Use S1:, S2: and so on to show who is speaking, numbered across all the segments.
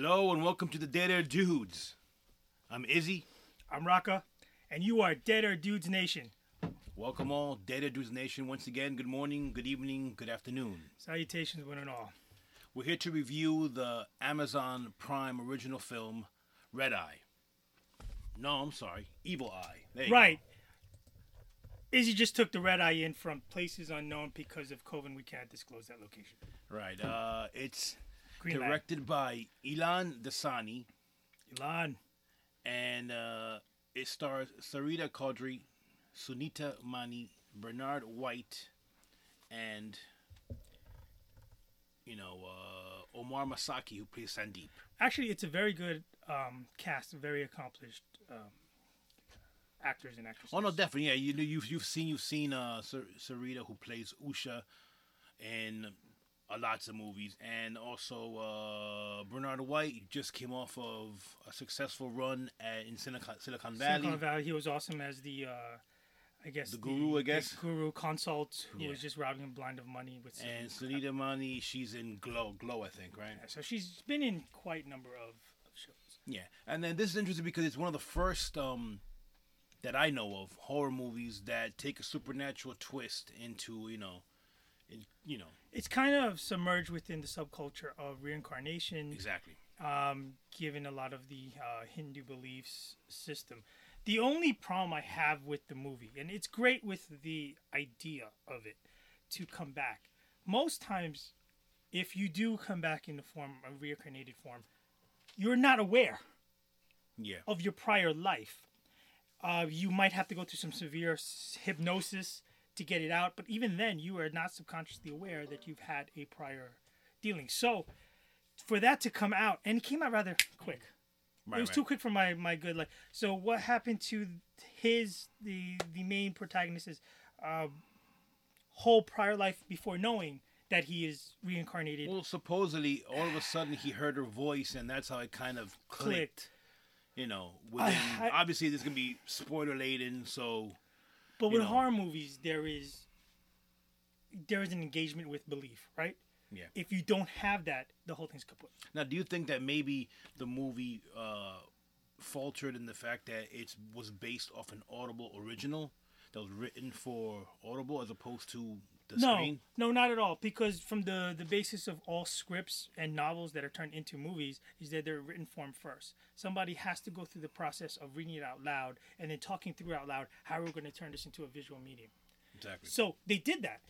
S1: Hello and welcome to the Dead Air Dudes. I'm Izzy.
S2: I'm Rocka, and you are Dead Air Dudes Nation.
S1: Welcome all, Dead Air Dudes Nation. Once again, good morning, good evening, good afternoon.
S2: Salutations, one and all.
S1: We're here to review the Amazon Prime original film Red Eye. No, I'm sorry, Evil Eye. There you
S2: Right. Izzy just took the red eye in from places unknown because of COVID. We can't disclose that location.
S1: Right. Uh, it's
S2: Green Light.
S1: directed by Elan Dassani,
S2: Elan.
S1: and uh, it stars Sarita Choudhury, Sunita Mani, Bernard White, and you know uh, Omar Maskati, who plays Sandeep.
S2: Actually, it's a very good um, cast, very accomplished um, actors and actresses.
S1: Oh no, definitely, yeah. You know, you've you've seen you've seen uh, Sarita, who plays Usha, in uh, lots of movies, and also uh, Bernard White just came off of a successful run at, in Silicon, Silicon Valley.
S2: Silicon Valley. He was awesome as the, uh, I guess,
S1: The guru, I guess?
S2: guru consult who
S1: Yeah.
S2: was just robbing him blind of money with.
S1: And Sunita Mani, she's in Glow, Glow, I think, right?
S2: so she's been in quite a number of, of shows.
S1: Yeah, and then this is interesting because it's one of the first um, that I know of horror movies that take a supernatural twist into you know, in, you know
S2: It's kind of submerged within the subculture of reincarnation.
S1: exactly.
S2: um, given a lot of the uh, Hindu beliefs system. The only problem I have with the movie, and it's great with the idea of it to come back. Most times, if you do come back in the form, a reincarnated form, you're not aware
S1: Yeah,
S2: of your prior life. Uh, you might have to go through some severe s- hypnosis to get it out, but even then, you are not subconsciously aware that you've had a prior dealing. So, for that to come out, and it came out rather quick.
S1: right.
S2: it was
S1: right.
S2: too quick for my my good life. So, what happened to his the the main protagonist's uh, whole prior life before knowing that he is reincarnated?
S1: Well, supposedly, all of a sudden he heard her voice, and that's how it kind of clicked.
S2: clicked.
S1: You know, within,
S2: I-
S1: obviously there's gonna be spoiler laden, so
S2: But with
S1: know.
S2: horror movies, there is there is an engagement with belief, right?
S1: Yeah.
S2: If you don't have that, the whole thing's kaput.
S1: now do you think that maybe the movie uh, faltered in the fact that it was based off an Audible original that was written for Audible as opposed to the
S2: no,
S1: screen?
S2: no, not at all. Because from the the basis of all scripts and novels that are turned into movies is that they're written form first. Somebody has to go through the process of reading it out loud and then talking through out loud how we're going to turn this into a visual medium.
S1: Exactly.
S2: So they did that,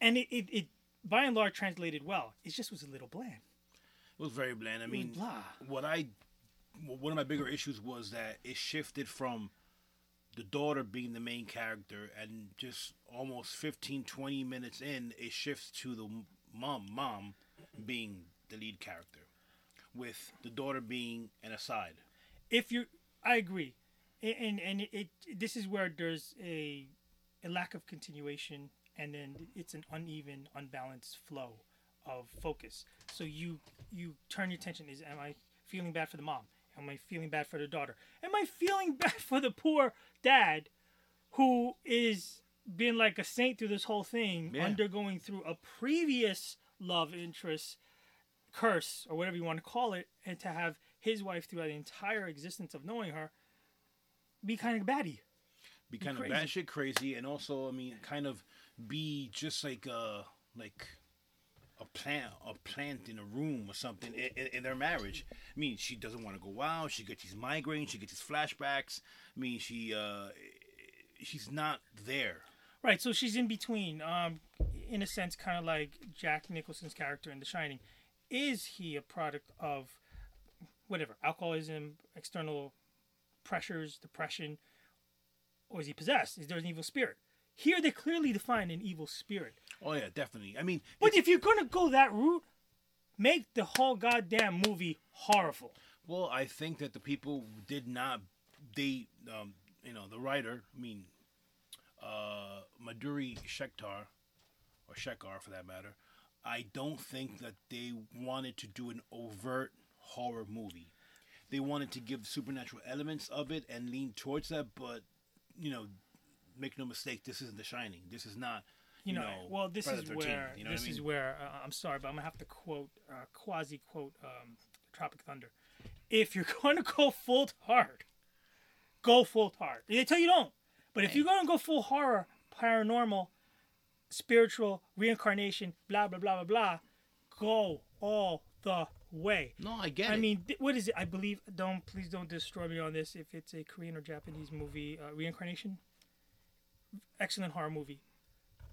S2: and it, it, it by and large translated well. It just was a little bland.
S1: It was very bland. I mean,
S2: blah.
S1: what I one of my bigger issues was that it shifted from the daughter being the main character and just almost 15 20 minutes in it shifts to the mom mom being the lead character with the daughter being an aside.
S2: If you i agree. And and it, it this is where there's a a lack of continuation and then it's an uneven unbalanced flow of focus. So you you turn your attention is am i feeling bad for the mom am i feeling bad for the daughter am i feeling bad for the poor dad who is being like a saint through this whole thing
S1: Yeah.
S2: undergoing through a previous love interest curse or whatever you want to call it, and to have his wife throughout the entire existence of knowing her be kind of baddie.
S1: be kind
S2: crazy.
S1: of batshit crazy and also i mean kind of be just like uh like plant a plant in a room or something in, in, in their marriage i mean she doesn't want to go out she gets these migraines she gets these flashbacks i mean she uh she's not there
S2: Right, so she's in between. Um, in a sense, kind of like Jack Nicholson's character in The Shining. Is he a product of whatever alcoholism, external pressures, depression, or is he possessed? Is there an evil spirit? Here, they clearly define an evil spirit.
S1: oh yeah definitely i mean
S2: But if you're gonna go that route, make the whole goddamn movie horrible.
S1: Well, I think that the people did not. They, um, you know, the writer. I mean, uh, Madhuri Shekar, or Shekar for that matter. I don't think that they wanted to do an overt horror movie. They wanted to give supernatural elements of it and lean towards that, but you know, make no mistake, this isn't The Shining. This is not.
S2: You
S1: You,
S2: know,
S1: know,
S2: well, this
S1: Friday
S2: is
S1: the 13th,
S2: where
S1: you know
S2: this
S1: I
S2: is where uh, I'm sorry, but I'm gonna have to quote, uh, quasi quote um, Tropic Thunder. If you're going to go full hard, go full hard. They tell you don't, but if you're going to go full horror, paranormal, spiritual, reincarnation, blah blah blah blah blah, go all the way.
S1: No, I get
S2: I
S1: it.
S2: I mean, th- what is it? I believe. Don't please don't destroy me on this. If it's a Korean or Japanese movie, uh, reincarnation. Excellent horror movie.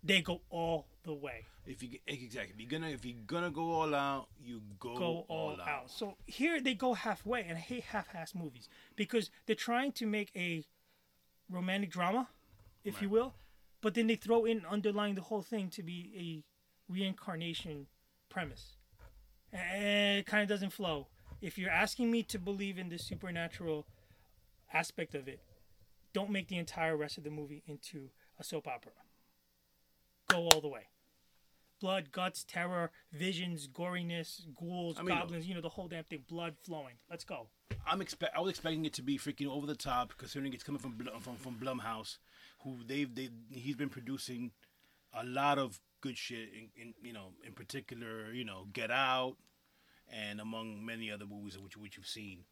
S2: They go all the way.
S1: if you exactly, if you're gonna if you're gonna go all out, you go,
S2: Go all out. So here they go halfway, and I hate half-ass movies because they're trying to make a romantic drama, if you will, but then they throw in underlying the whole thing to be a reincarnation premise. And it kind of doesn't flow. If you're asking me to believe in the supernatural aspect of it, don't make the entire rest of the movie into a soap opera. Go all the way. Blood, guts, terror, visions, goriness, ghouls,
S1: I mean,
S2: goblins, you know, the whole damn thing, blood flowing. Let's go.
S1: I'm expect I was expecting it to be freaking over the top, considering it's coming from Bl- from from Blumhouse, who they've they he's been producing a lot of good shit. In, in you know, in particular, you know, Get Out, and among many other movies which which you've seen.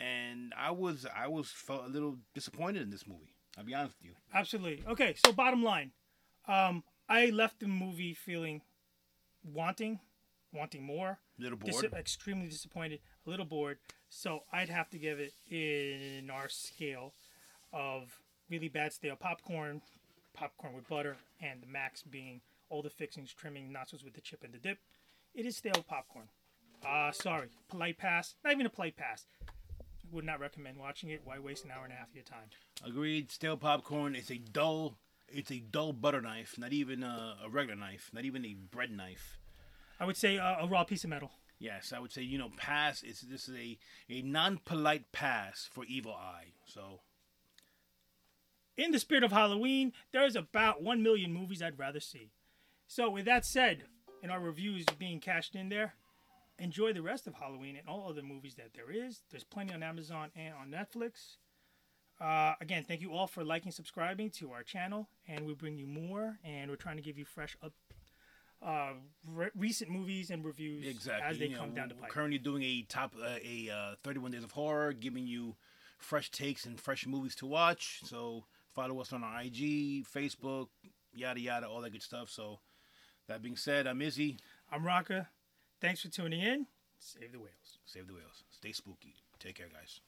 S1: And I was I was felt a little disappointed in this movie. I'll be honest with you.
S2: Absolutely. Okay, so bottom line, um, I left the movie feeling wanting, wanting more,
S1: A little
S2: dis-
S1: bored.
S2: extremely disappointed, a little bored. So I'd have to give it in our scale of really bad stale popcorn, popcorn with butter, and the max being all the fixings, trimming, nachos with the chip and the dip. It is stale popcorn. Uh, sorry, polite pass. Not even a polite pass. Would not recommend watching it. Why waste an hour and a half of your time?
S1: Agreed. Stale popcorn. It's a dull. It's a dull butter knife. Not even a, a regular knife. Not even a bread knife.
S2: I would say uh, a raw piece of metal.
S1: Yes, I would say you know pass. It's this is a a non polite pass for Evil Eye. So
S2: in the spirit of Halloween, there's about 1 million movies I'd rather see. So, with that said, and our reviews being cashed in there, enjoy the rest of Halloween and all other movies that there is. There's plenty on Amazon and on Netflix. Uh, again, thank you all for liking, subscribing to our channel, and we bring you more. And we're trying to give you fresh up, uh, re- recent movies and reviews
S1: exactly
S2: as they
S1: you know,
S2: come down the
S1: we're
S2: pipe.
S1: Currently doing a top uh, a uh, 31 days of horror, giving you fresh takes and fresh movies to watch. So follow us on our IG, Facebook, yada yada, all that good stuff. So that being said, I'm Izzy.
S2: I'm Rocka. Thanks for tuning in. Save the whales.
S1: Save the whales. Stay spooky. Take care, guys.